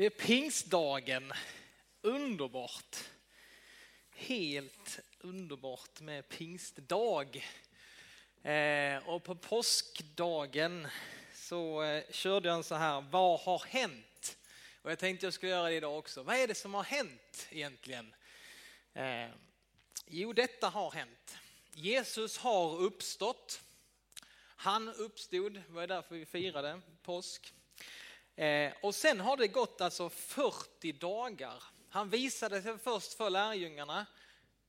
Det är pingstdagen. Underbart. Helt underbart med pingstdag. Eh, och på påskdagen så eh, körde jag en så här, vad har hänt? Och jag tänkte jag skulle göra det idag också. Vad är det som har hänt egentligen? Eh, jo, detta har hänt. Jesus har uppstått. Han uppstod, det var därför vi firade påsk. Eh, och sen har det gått alltså 40 dagar. Han visade sig först för lärjungarna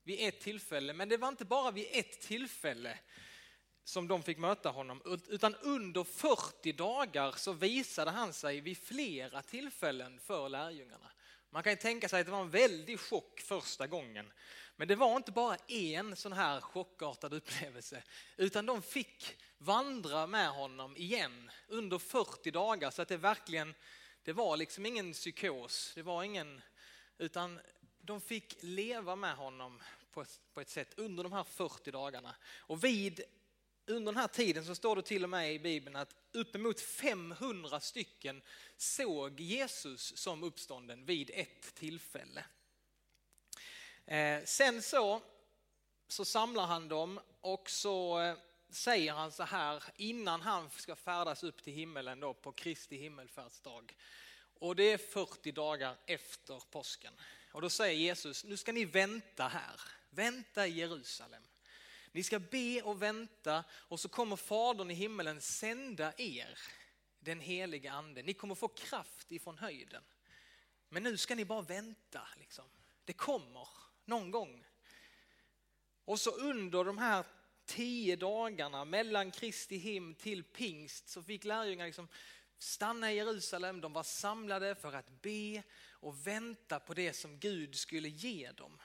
vid ett tillfälle, men det var inte bara vid ett tillfälle som de fick möta honom, utan under 40 dagar så visade han sig vid flera tillfällen för lärjungarna. Man kan ju tänka sig att det var en väldig chock första gången. Men det var inte bara en sån här chockartad upplevelse, utan de fick vandra med honom igen under 40 dagar så att det verkligen, det var liksom ingen psykos, det var ingen, utan de fick leva med honom på ett, på ett sätt under de här 40 dagarna. Och vid, under den här tiden så står det till och med i Bibeln att uppemot 500 stycken såg Jesus som uppstånden vid ett tillfälle. Eh, sen så, så samlar han dem och så eh, säger han så här innan han ska färdas upp till himmelen då på Kristi himmelfärdsdag. Och det är 40 dagar efter påsken. Och då säger Jesus, nu ska ni vänta här, vänta i Jerusalem. Ni ska be och vänta och så kommer Fadern i himmelen sända er den heliga ande. Ni kommer få kraft ifrån höjden. Men nu ska ni bara vänta. Liksom. Det kommer någon gång. Och så under de här tio dagarna mellan Kristi him till pingst så fick lärjungarna liksom stanna i Jerusalem. De var samlade för att be och vänta på det som Gud skulle ge dem.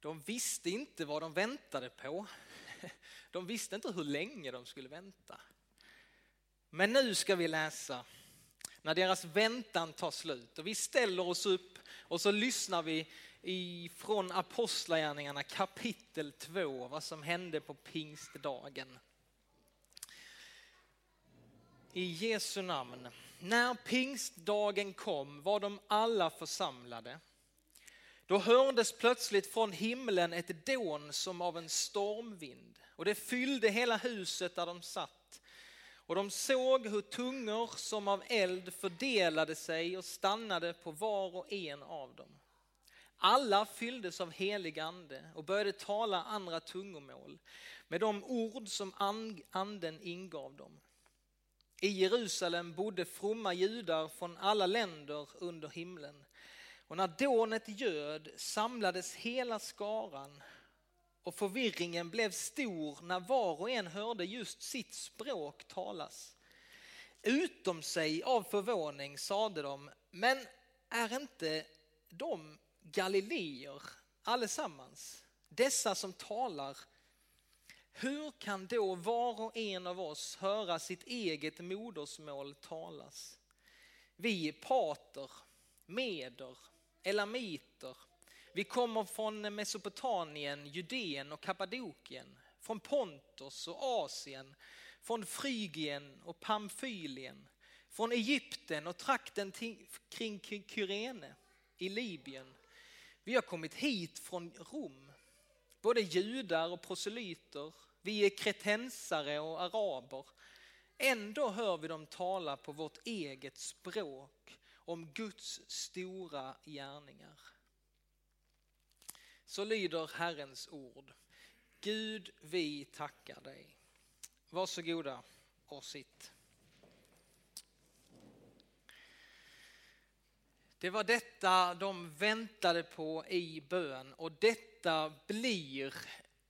De visste inte vad de väntade på. De visste inte hur länge de skulle vänta. Men nu ska vi läsa när deras väntan tar slut och vi ställer oss upp och så lyssnar vi från Apostlagärningarna kapitel 2, vad som hände på pingstdagen. I Jesu namn. När pingstdagen kom var de alla församlade. Då hördes plötsligt från himlen ett dån som av en stormvind och det fyllde hela huset där de satt. Och de såg hur tungor som av eld fördelade sig och stannade på var och en av dem. Alla fylldes av helig ande och började tala andra tungomål med de ord som anden ingav dem. I Jerusalem bodde fromma judar från alla länder under himlen. Och när dånet ljöd samlades hela skaran och förvirringen blev stor när var och en hörde just sitt språk talas. Utom sig av förvåning sade de, men är inte de galileer allesammans, dessa som talar, hur kan då var och en av oss höra sitt eget modersmål talas? Vi är pater, meder, elamiter, vi kommer från Mesopotamien, Judeen och Kappadokien, från Pontos och Asien, från Frygien och Pamfylien, från Egypten och trakten kring Kyrene i Libyen vi har kommit hit från Rom, både judar och proselyter. Vi är kretensare och araber. Ändå hör vi dem tala på vårt eget språk om Guds stora gärningar. Så lyder Herrens ord. Gud, vi tackar dig. Varsågoda och sitt. Det var detta de väntade på i bön och detta blir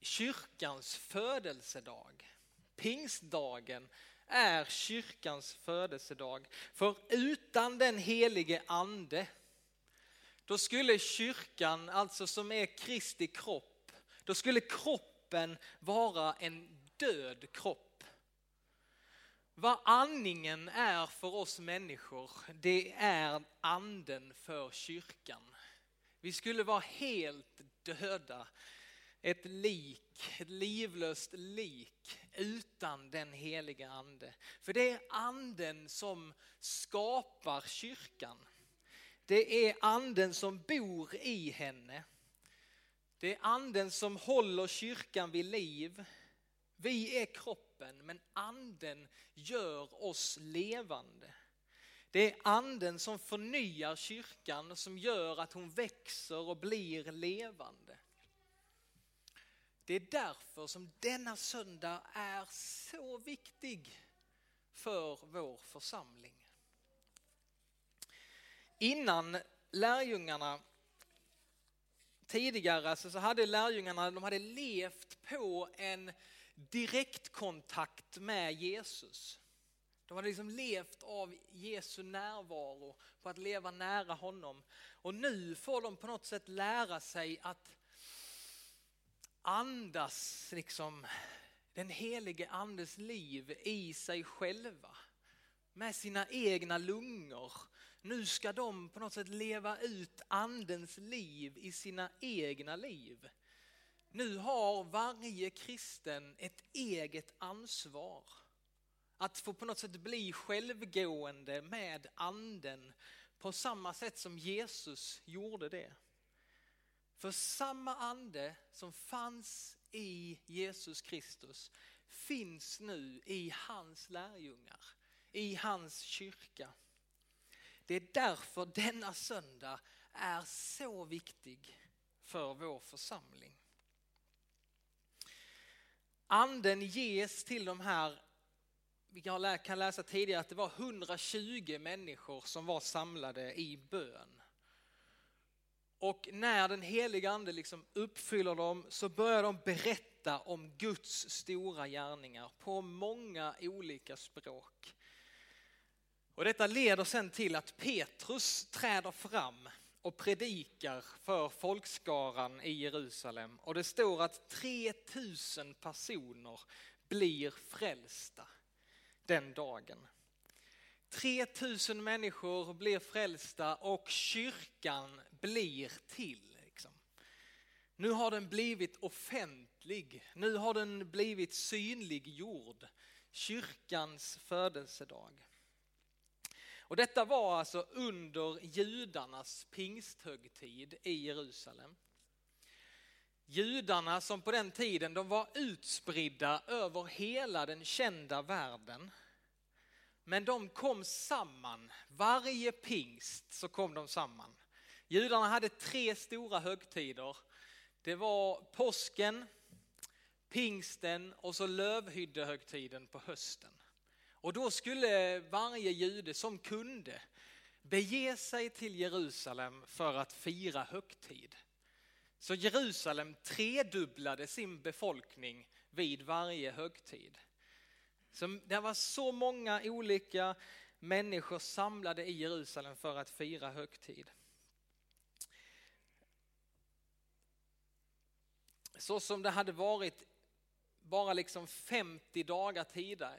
kyrkans födelsedag. Pingstdagen är kyrkans födelsedag. För utan den helige ande, då skulle kyrkan, alltså som är Kristi kropp, då skulle kroppen vara en död kropp. Vad andningen är för oss människor, det är anden för kyrkan. Vi skulle vara helt döda ett lik, ett livlöst lik utan den heliga ande. För det är anden som skapar kyrkan. Det är anden som bor i henne. Det är anden som håller kyrkan vid liv. Vi är kroppen men anden gör oss levande. Det är anden som förnyar kyrkan och som gör att hon växer och blir levande. Det är därför som denna söndag är så viktig för vår församling. Innan lärjungarna tidigare alltså, så hade lärjungarna de hade levt på en direktkontakt med Jesus. De hade liksom levt av Jesu närvaro, på att leva nära honom. Och nu får de på något sätt lära sig att andas liksom den helige andes liv i sig själva. Med sina egna lungor. Nu ska de på något sätt leva ut andens liv i sina egna liv. Nu har varje kristen ett eget ansvar att få på något sätt bli självgående med anden på samma sätt som Jesus gjorde det. För samma ande som fanns i Jesus Kristus finns nu i hans lärjungar, i hans kyrka. Det är därför denna söndag är så viktig för vår församling. Anden ges till de här, vi kan läsa tidigare att det var 120 människor som var samlade i bön. Och när den heliga ande liksom uppfyller dem så börjar de berätta om Guds stora gärningar på många olika språk. Och detta leder sen till att Petrus träder fram och predikar för folkskaran i Jerusalem. Och det står att 3000 personer blir frälsta den dagen. 3000 människor blir frälsta och kyrkan blir till. Liksom. Nu har den blivit offentlig, nu har den blivit synliggjord. Kyrkans födelsedag. Och detta var alltså under judarnas pingsthögtid i Jerusalem. Judarna som på den tiden de var utspridda över hela den kända världen. Men de kom samman, varje pingst så kom de samman. Judarna hade tre stora högtider. Det var påsken, pingsten och så lövhyddehögtiden på hösten. Och då skulle varje jude som kunde bege sig till Jerusalem för att fira högtid. Så Jerusalem tredubblade sin befolkning vid varje högtid. Så det var så många olika människor samlade i Jerusalem för att fira högtid. Så som det hade varit bara liksom 50 dagar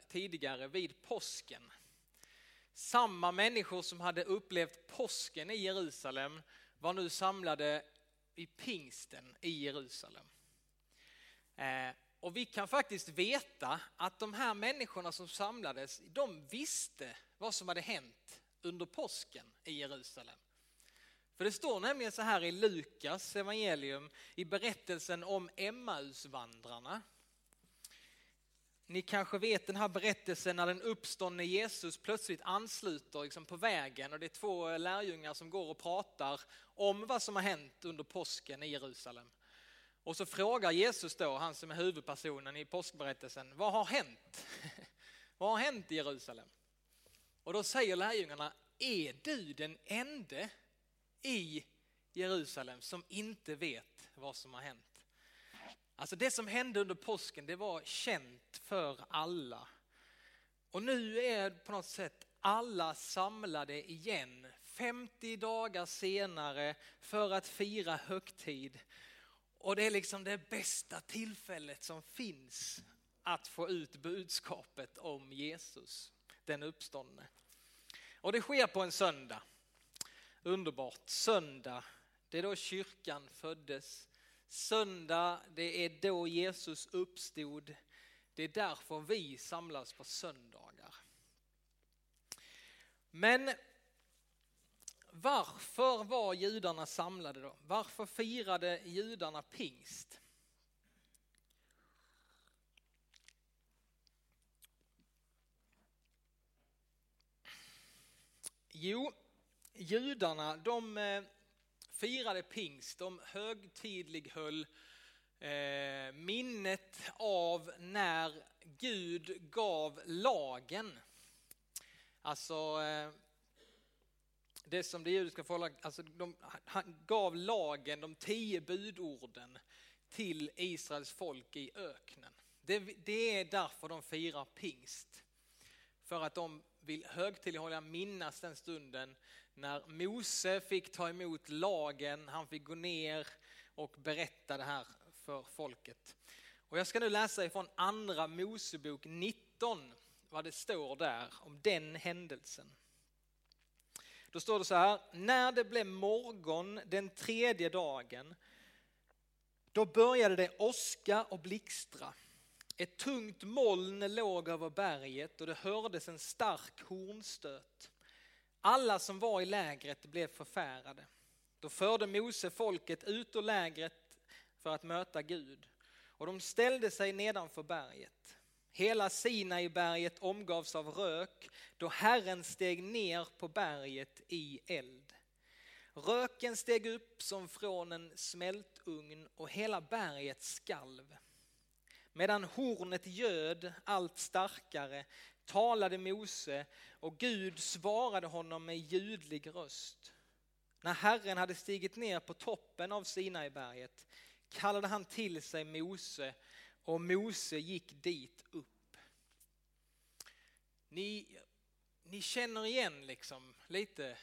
tidigare vid påsken. Samma människor som hade upplevt påsken i Jerusalem var nu samlade i pingsten i Jerusalem. Eh, och vi kan faktiskt veta att de här människorna som samlades, de visste vad som hade hänt under påsken i Jerusalem. För det står nämligen så här i Lukas evangelium i berättelsen om Emmausvandrarna ni kanske vet den här berättelsen när den uppståndne Jesus plötsligt ansluter liksom på vägen och det är två eh, lärjungar som går och pratar om vad som har hänt under påsken i Jerusalem. Och så frågar Jesus då, han som är huvudpersonen i påskberättelsen, vad har hänt? vad har hänt i Jerusalem? Och då säger lärjungarna, är du den ende i Jerusalem som inte vet vad som har hänt? Alltså det som hände under påsken, det var känt för alla. Och nu är på något sätt alla samlade igen 50 dagar senare för att fira högtid. Och det är liksom det bästa tillfället som finns att få ut budskapet om Jesus, den uppståndne. Och det sker på en söndag. Underbart, söndag. Det är då kyrkan föddes. Söndag, det är då Jesus uppstod. Det är därför vi samlas på söndagar. Men varför var judarna samlade då? Varför firade judarna pingst? Jo, judarna de eh, firade pingst, de högtidlighöll eh, minnet av när Gud gav lagen. Alltså eh, det som det judiska folket, alltså de, han gav lagen, de tio budorden till Israels folk i öknen. Det, det är därför de firar pingst. För att de vill högtidlighålla, minnas den stunden när Mose fick ta emot lagen, han fick gå ner och berätta det här för folket. Och jag ska nu läsa ifrån andra Mosebok 19, vad det står där om den händelsen. Då står det så här, när det blev morgon den tredje dagen, då började det åska och blixtra. Ett tungt moln låg över berget och det hördes en stark hornstöt. Alla som var i lägret blev förfärade. Då förde Mose folket ut ur lägret för att möta Gud och de ställde sig nedanför berget. Hela Sinaiberget omgavs av rök då Herren steg ner på berget i eld. Röken steg upp som från en smältugn och hela berget skalv. Medan hornet göd allt starkare talade Mose och Gud svarade honom med ljudlig röst. När Herren hade stigit ner på toppen av Sinaiberget kallade han till sig Mose och Mose gick dit upp. Ni, ni känner igen liksom lite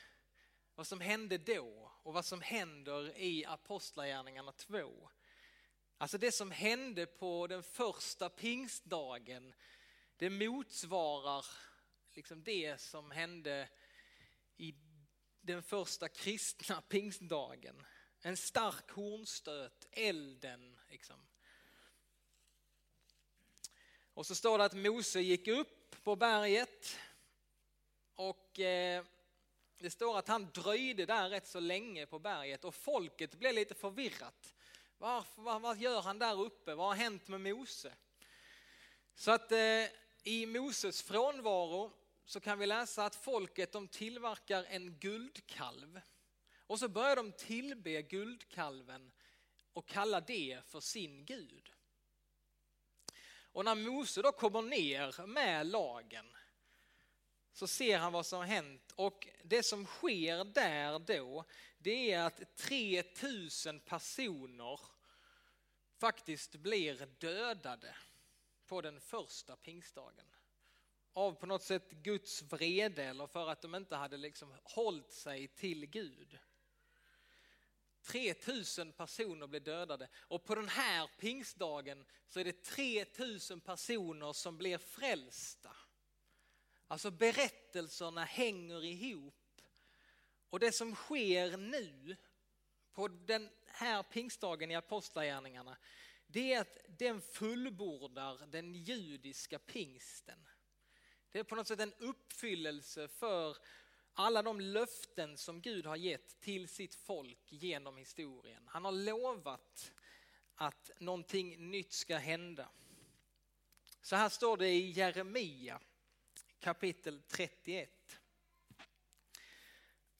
vad som hände då och vad som händer i Apostlagärningarna 2. Alltså det som hände på den första pingstdagen, det motsvarar liksom det som hände i den första kristna pingstdagen. En stark hornstöt, elden. Liksom. Och så står det att Mose gick upp på berget och eh, det står att han dröjde där rätt så länge på berget och folket blev lite förvirrat. Varför, vad, vad gör han där uppe? Vad har hänt med Mose? Så att eh, i Moses frånvaro så kan vi läsa att folket de tillverkar en guldkalv och så börjar de tillbe guldkalven och kalla det för sin gud. Och när Mose då kommer ner med lagen så ser han vad som har hänt och det som sker där då det är att 3000 personer faktiskt blir dödade på den första pingstdagen. Av på något sätt Guds vrede eller för att de inte hade liksom hållit sig till Gud. 3000 personer blev dödade och på den här pingstdagen så är det 3000 personer som blir frälsta. Alltså berättelserna hänger ihop. Och det som sker nu på den här pingstdagen i Apostlagärningarna det är att den fullbordar den judiska pingsten. Det är på något sätt en uppfyllelse för alla de löften som Gud har gett till sitt folk genom historien. Han har lovat att någonting nytt ska hända. Så här står det i Jeremia kapitel 31.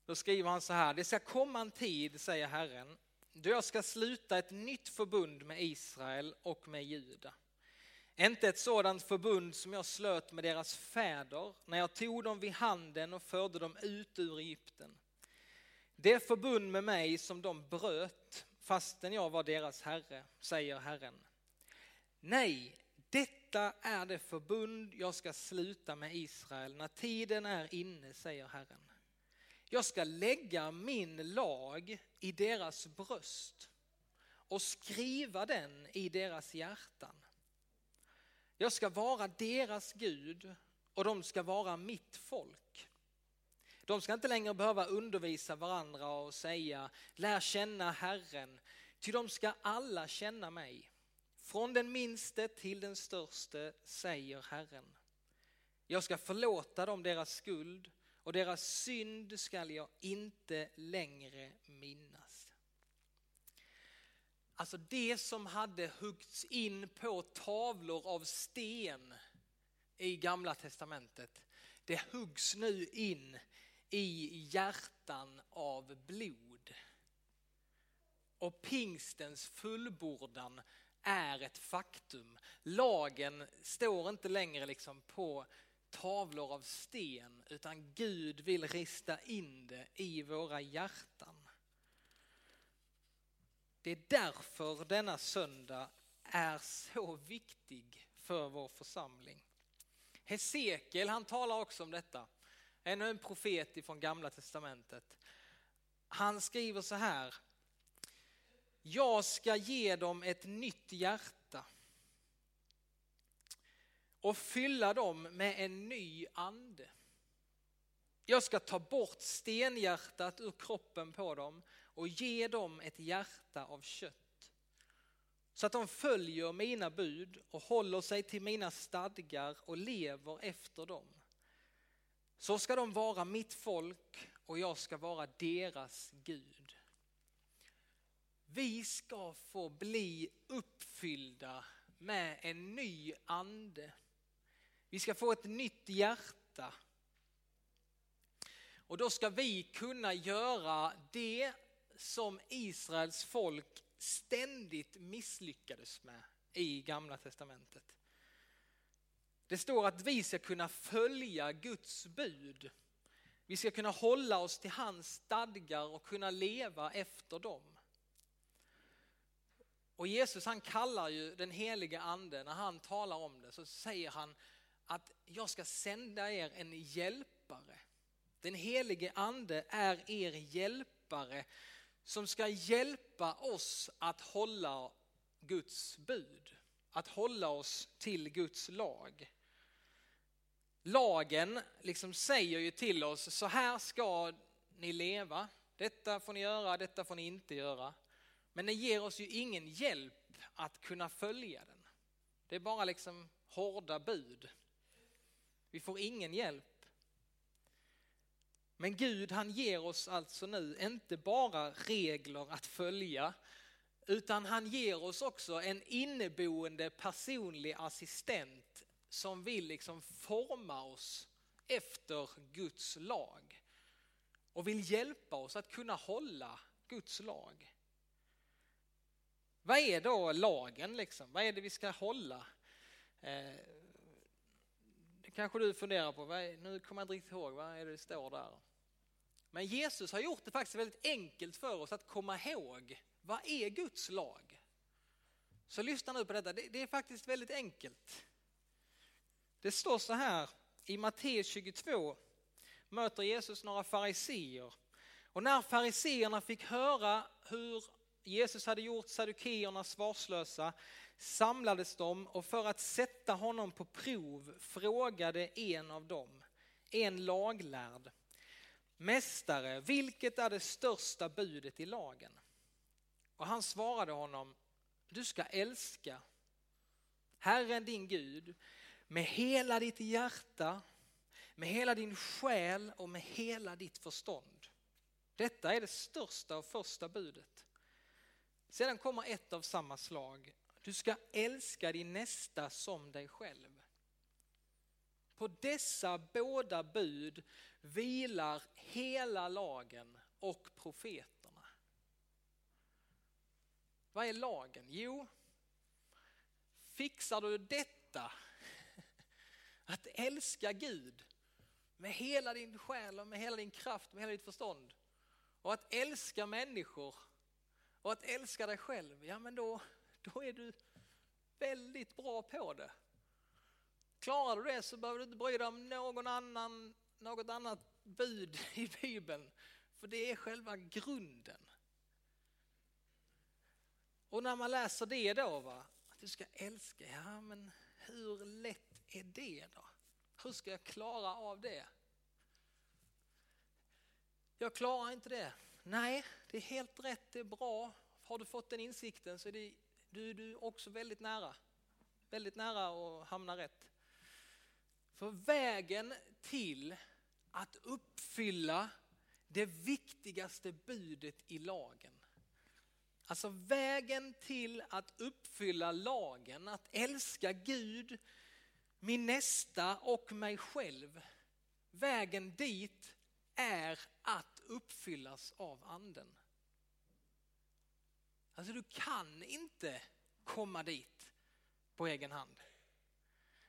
Då skriver han så här, det ska komma en tid, säger Herren, då jag ska sluta ett nytt förbund med Israel och med Juda. Inte ett sådant förbund som jag slöt med deras fäder när jag tog dem vid handen och förde dem ut ur Egypten. Det förbund med mig som de bröt fastän jag var deras herre, säger Herren. Nej, detta är det förbund jag ska sluta med Israel när tiden är inne, säger Herren. Jag ska lägga min lag i deras bröst och skriva den i deras hjärtan. Jag ska vara deras Gud och de ska vara mitt folk. De ska inte längre behöva undervisa varandra och säga lär känna Herren. Ty de ska alla känna mig, från den minste till den störste, säger Herren. Jag ska förlåta dem deras skuld och deras synd skall jag inte längre minnas. Alltså det som hade huggts in på tavlor av sten i gamla testamentet, det huggs nu in i hjärtan av blod. Och pingstens fullbordan är ett faktum. Lagen står inte längre liksom på tavlor av sten utan Gud vill rista in det i våra hjärtan. Det är därför denna söndag är så viktig för vår församling. Hesekiel han talar också om detta, ännu en profet ifrån gamla testamentet. Han skriver så här, jag ska ge dem ett nytt hjärta och fylla dem med en ny ande. Jag ska ta bort stenhjärtat ur kroppen på dem och ge dem ett hjärta av kött. Så att de följer mina bud och håller sig till mina stadgar och lever efter dem. Så ska de vara mitt folk och jag ska vara deras Gud. Vi ska få bli uppfyllda med en ny ande. Vi ska få ett nytt hjärta. Och då ska vi kunna göra det som Israels folk ständigt misslyckades med i gamla testamentet. Det står att vi ska kunna följa Guds bud. Vi ska kunna hålla oss till hans stadgar och kunna leva efter dem. Och Jesus han kallar ju den helige ande, när han talar om det så säger han att jag ska sända er en hjälpare. Den helige ande är er hjälpare som ska hjälpa oss att hålla Guds bud, att hålla oss till Guds lag. Lagen liksom säger ju till oss, så här ska ni leva, detta får ni göra, detta får ni inte göra. Men den ger oss ju ingen hjälp att kunna följa den. Det är bara liksom hårda bud. Vi får ingen hjälp. Men Gud han ger oss alltså nu inte bara regler att följa utan han ger oss också en inneboende personlig assistent som vill liksom forma oss efter Guds lag och vill hjälpa oss att kunna hålla Guds lag. Vad är då lagen liksom? Vad är det vi ska hålla? Eh, det kanske du funderar på, nu kommer jag inte riktigt ihåg, vad är det det står där? Men Jesus har gjort det faktiskt väldigt enkelt för oss att komma ihåg, vad är Guds lag? Så lyssna nu på detta, det är faktiskt väldigt enkelt. Det står så här i Matteus 22, möter Jesus några fariseer. Och när fariseerna fick höra hur Jesus hade gjort sadukeerna svarslösa samlades de och för att sätta honom på prov frågade en av dem, en laglärd, Mästare, vilket är det största budet i lagen? Och han svarade honom, du ska älska Herren din Gud med hela ditt hjärta, med hela din själ och med hela ditt förstånd. Detta är det största och första budet. Sedan kommer ett av samma slag. Du ska älska din nästa som dig själv. På dessa båda bud vilar hela lagen och profeterna. Vad är lagen? Jo, fixar du detta, att älska Gud med hela din själ och med hela din kraft, med hela ditt förstånd och att älska människor och att älska dig själv, ja men då, då är du väldigt bra på det. Klarar du det så behöver du inte bry dig om någon annan, något annat bud i Bibeln, för det är själva grunden. Och när man läser det då, va, att du ska älska, ja men hur lätt är det då? Hur ska jag klara av det? Jag klarar inte det. Nej, det är helt rätt, det är bra. har du fått den insikten så är det, du, du är också väldigt nära. Väldigt nära att hamna rätt. För vägen till att uppfylla det viktigaste budet i lagen. Alltså vägen till att uppfylla lagen, att älska Gud, min nästa och mig själv. Vägen dit är att uppfyllas av anden. Alltså du kan inte komma dit på egen hand.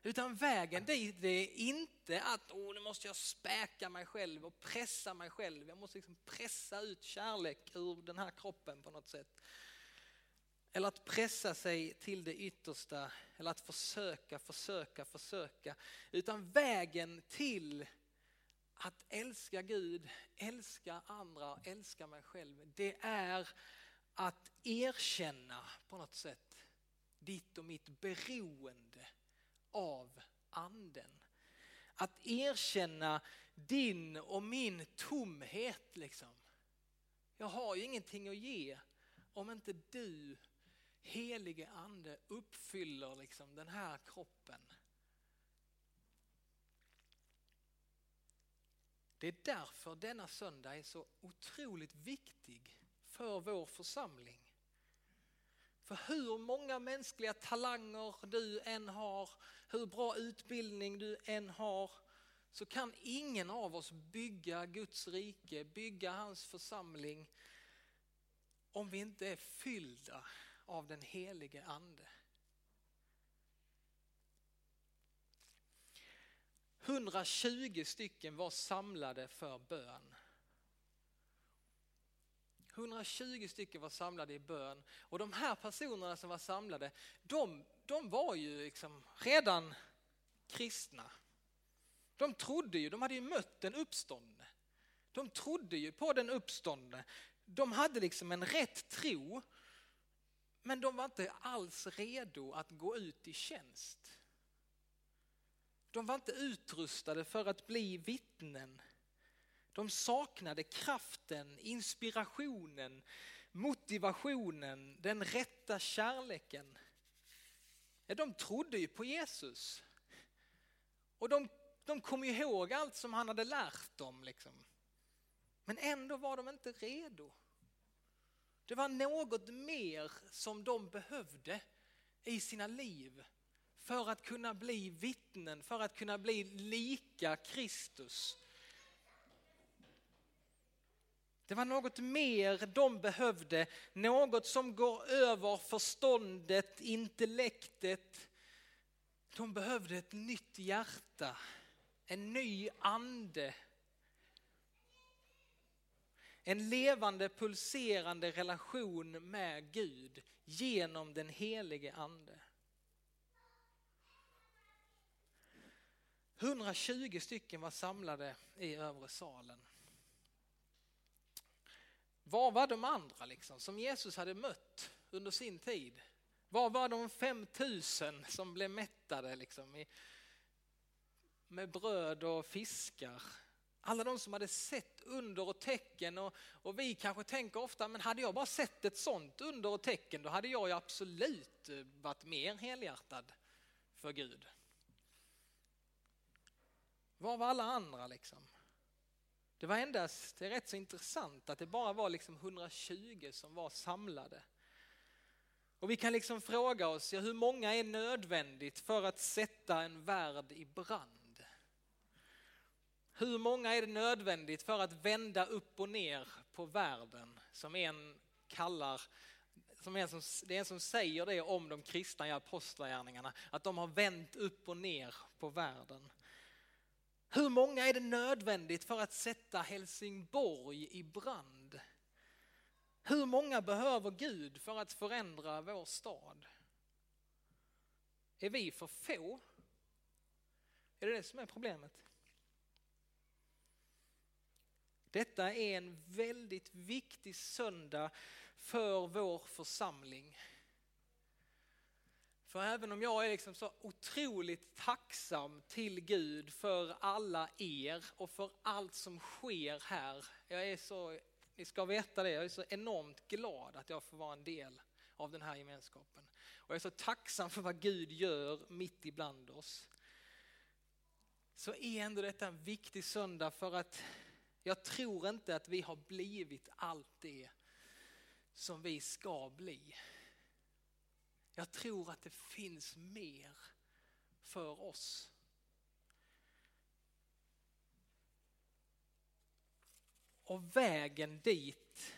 Utan vägen dit det är inte att oh, nu måste jag späka mig själv och pressa mig själv. Jag måste liksom pressa ut kärlek ur den här kroppen på något sätt. Eller att pressa sig till det yttersta eller att försöka, försöka, försöka. Utan vägen till att älska Gud, älska andra, älska mig själv. Det är att erkänna på något sätt ditt och mitt beroende av anden. Att erkänna din och min tomhet liksom. Jag har ju ingenting att ge om inte du helige ande uppfyller liksom den här kroppen. Det är därför denna söndag är så otroligt viktig för vår församling. För hur många mänskliga talanger du än har, hur bra utbildning du än har, så kan ingen av oss bygga Guds rike, bygga hans församling om vi inte är fyllda av den helige ande. 120 stycken var samlade för bön. 120 stycken var samlade i bön och de här personerna som var samlade, de, de var ju liksom redan kristna. De trodde ju, de hade ju mött den uppståndne. De trodde ju på den uppståndne. De hade liksom en rätt tro, men de var inte alls redo att gå ut i tjänst. De var inte utrustade för att bli vittnen de saknade kraften, inspirationen, motivationen, den rätta kärleken. Ja, de trodde ju på Jesus. Och de, de kom ihåg allt som han hade lärt dem. Liksom. Men ändå var de inte redo. Det var något mer som de behövde i sina liv för att kunna bli vittnen, för att kunna bli lika Kristus. Det var något mer de behövde, något som går över förståndet, intellektet. De behövde ett nytt hjärta, en ny ande. En levande pulserande relation med Gud genom den helige ande. 120 stycken var samlade i övre salen. Var var de andra liksom, som Jesus hade mött under sin tid? Var var de 5000 som blev mättade liksom, i, med bröd och fiskar? Alla de som hade sett under och tecken och, och, vi kanske tänker ofta, men hade jag bara sett ett sånt under och tecken då hade jag ju absolut eh, varit mer helhjärtad för Gud. Var var alla andra liksom? Det var endast, det är rätt så intressant att det bara var liksom 120 som var samlade. Och vi kan liksom fråga oss, ja, hur många är nödvändigt för att sätta en värld i brand? Hur många är det nödvändigt för att vända upp och ner på världen som en kallar som en som, det är en som säger det om de kristna i apostlagärningarna, att de har vänt upp och ner på världen. Hur många är det nödvändigt för att sätta Helsingborg i brand? Hur många behöver Gud för att förändra vår stad? Är vi för få? Är det det som är problemet? Detta är en väldigt viktig söndag för vår församling. För även om jag är liksom så otroligt tacksam till Gud för alla er och för allt som sker här. Jag är så ni ska veta det, jag är så enormt glad att jag får vara en del av den här gemenskapen. Och jag är så tacksam för vad Gud gör mitt ibland oss. Så är ändå detta en viktig söndag för att jag tror inte att vi har blivit allt det som vi ska bli. Jag tror att det finns mer för oss. Och vägen dit,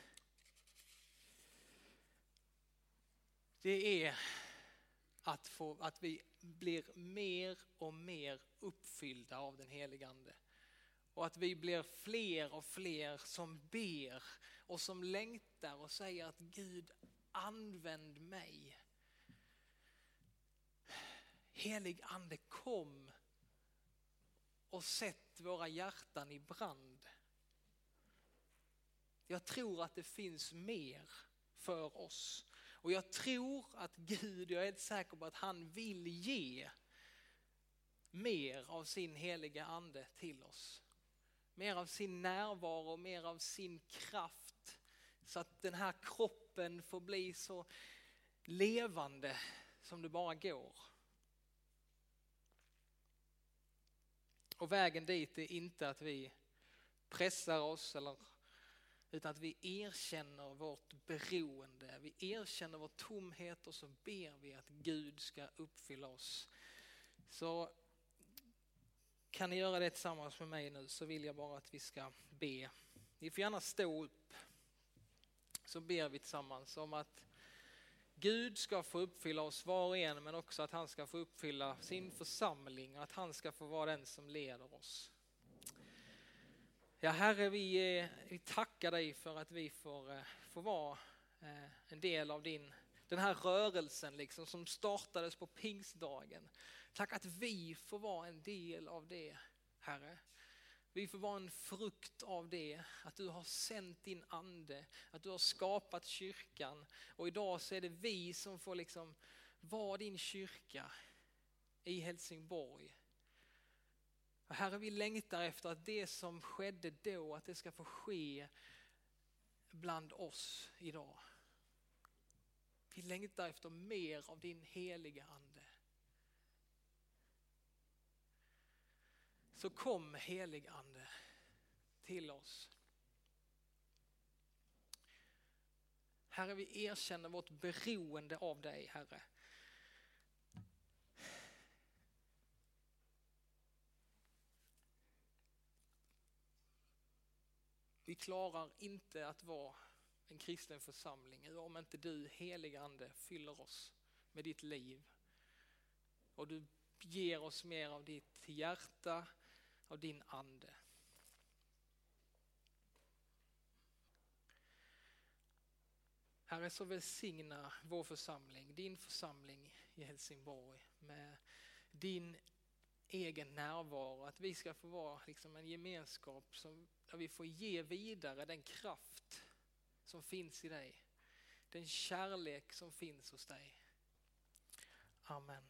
det är att, få, att vi blir mer och mer uppfyllda av den helige Ande. Och att vi blir fler och fler som ber och som längtar och säger att Gud använd mig. Helig ande kom och sätt våra hjärtan i brand. Jag tror att det finns mer för oss. Och jag tror att Gud, jag är helt säker på att han vill ge mer av sin heliga ande till oss. Mer av sin närvaro, mer av sin kraft. Så att den här kroppen får bli så levande som det bara går. Och vägen dit är inte att vi pressar oss eller utan att vi erkänner vårt beroende, vi erkänner vår tomhet och så ber vi att Gud ska uppfylla oss. Så kan ni göra det tillsammans med mig nu så vill jag bara att vi ska be. Ni får gärna stå upp. Så ber vi tillsammans om att Gud ska få uppfylla oss var och en men också att han ska få uppfylla sin församling och att han ska få vara den som leder oss. Ja Herre, vi, eh, vi tackar dig för att vi får, eh, får vara eh, en del av din, den här rörelsen liksom, som startades på pingstdagen. Tack att vi får vara en del av det, Herre. Vi får vara en frukt av det, att du har sänt din ande, att du har skapat kyrkan och idag så är det vi som får liksom vara din kyrka i Helsingborg. Herre, vi längtar efter att det som skedde då, att det ska få ske bland oss idag. Vi längtar efter mer av din heliga ande. Så kom helig ande till oss. Herre, vi erkänner vårt beroende av dig, Herre. Vi klarar inte att vara en kristen församling om inte du helige ande fyller oss med ditt liv. Och du ger oss mer av ditt hjärta, av din ande. Herre, så välsigna vår församling, din församling i Helsingborg med din egen närvaro, att vi ska få vara liksom en gemenskap som, där vi får ge vidare den kraft som finns i dig. Den kärlek som finns hos dig. Amen.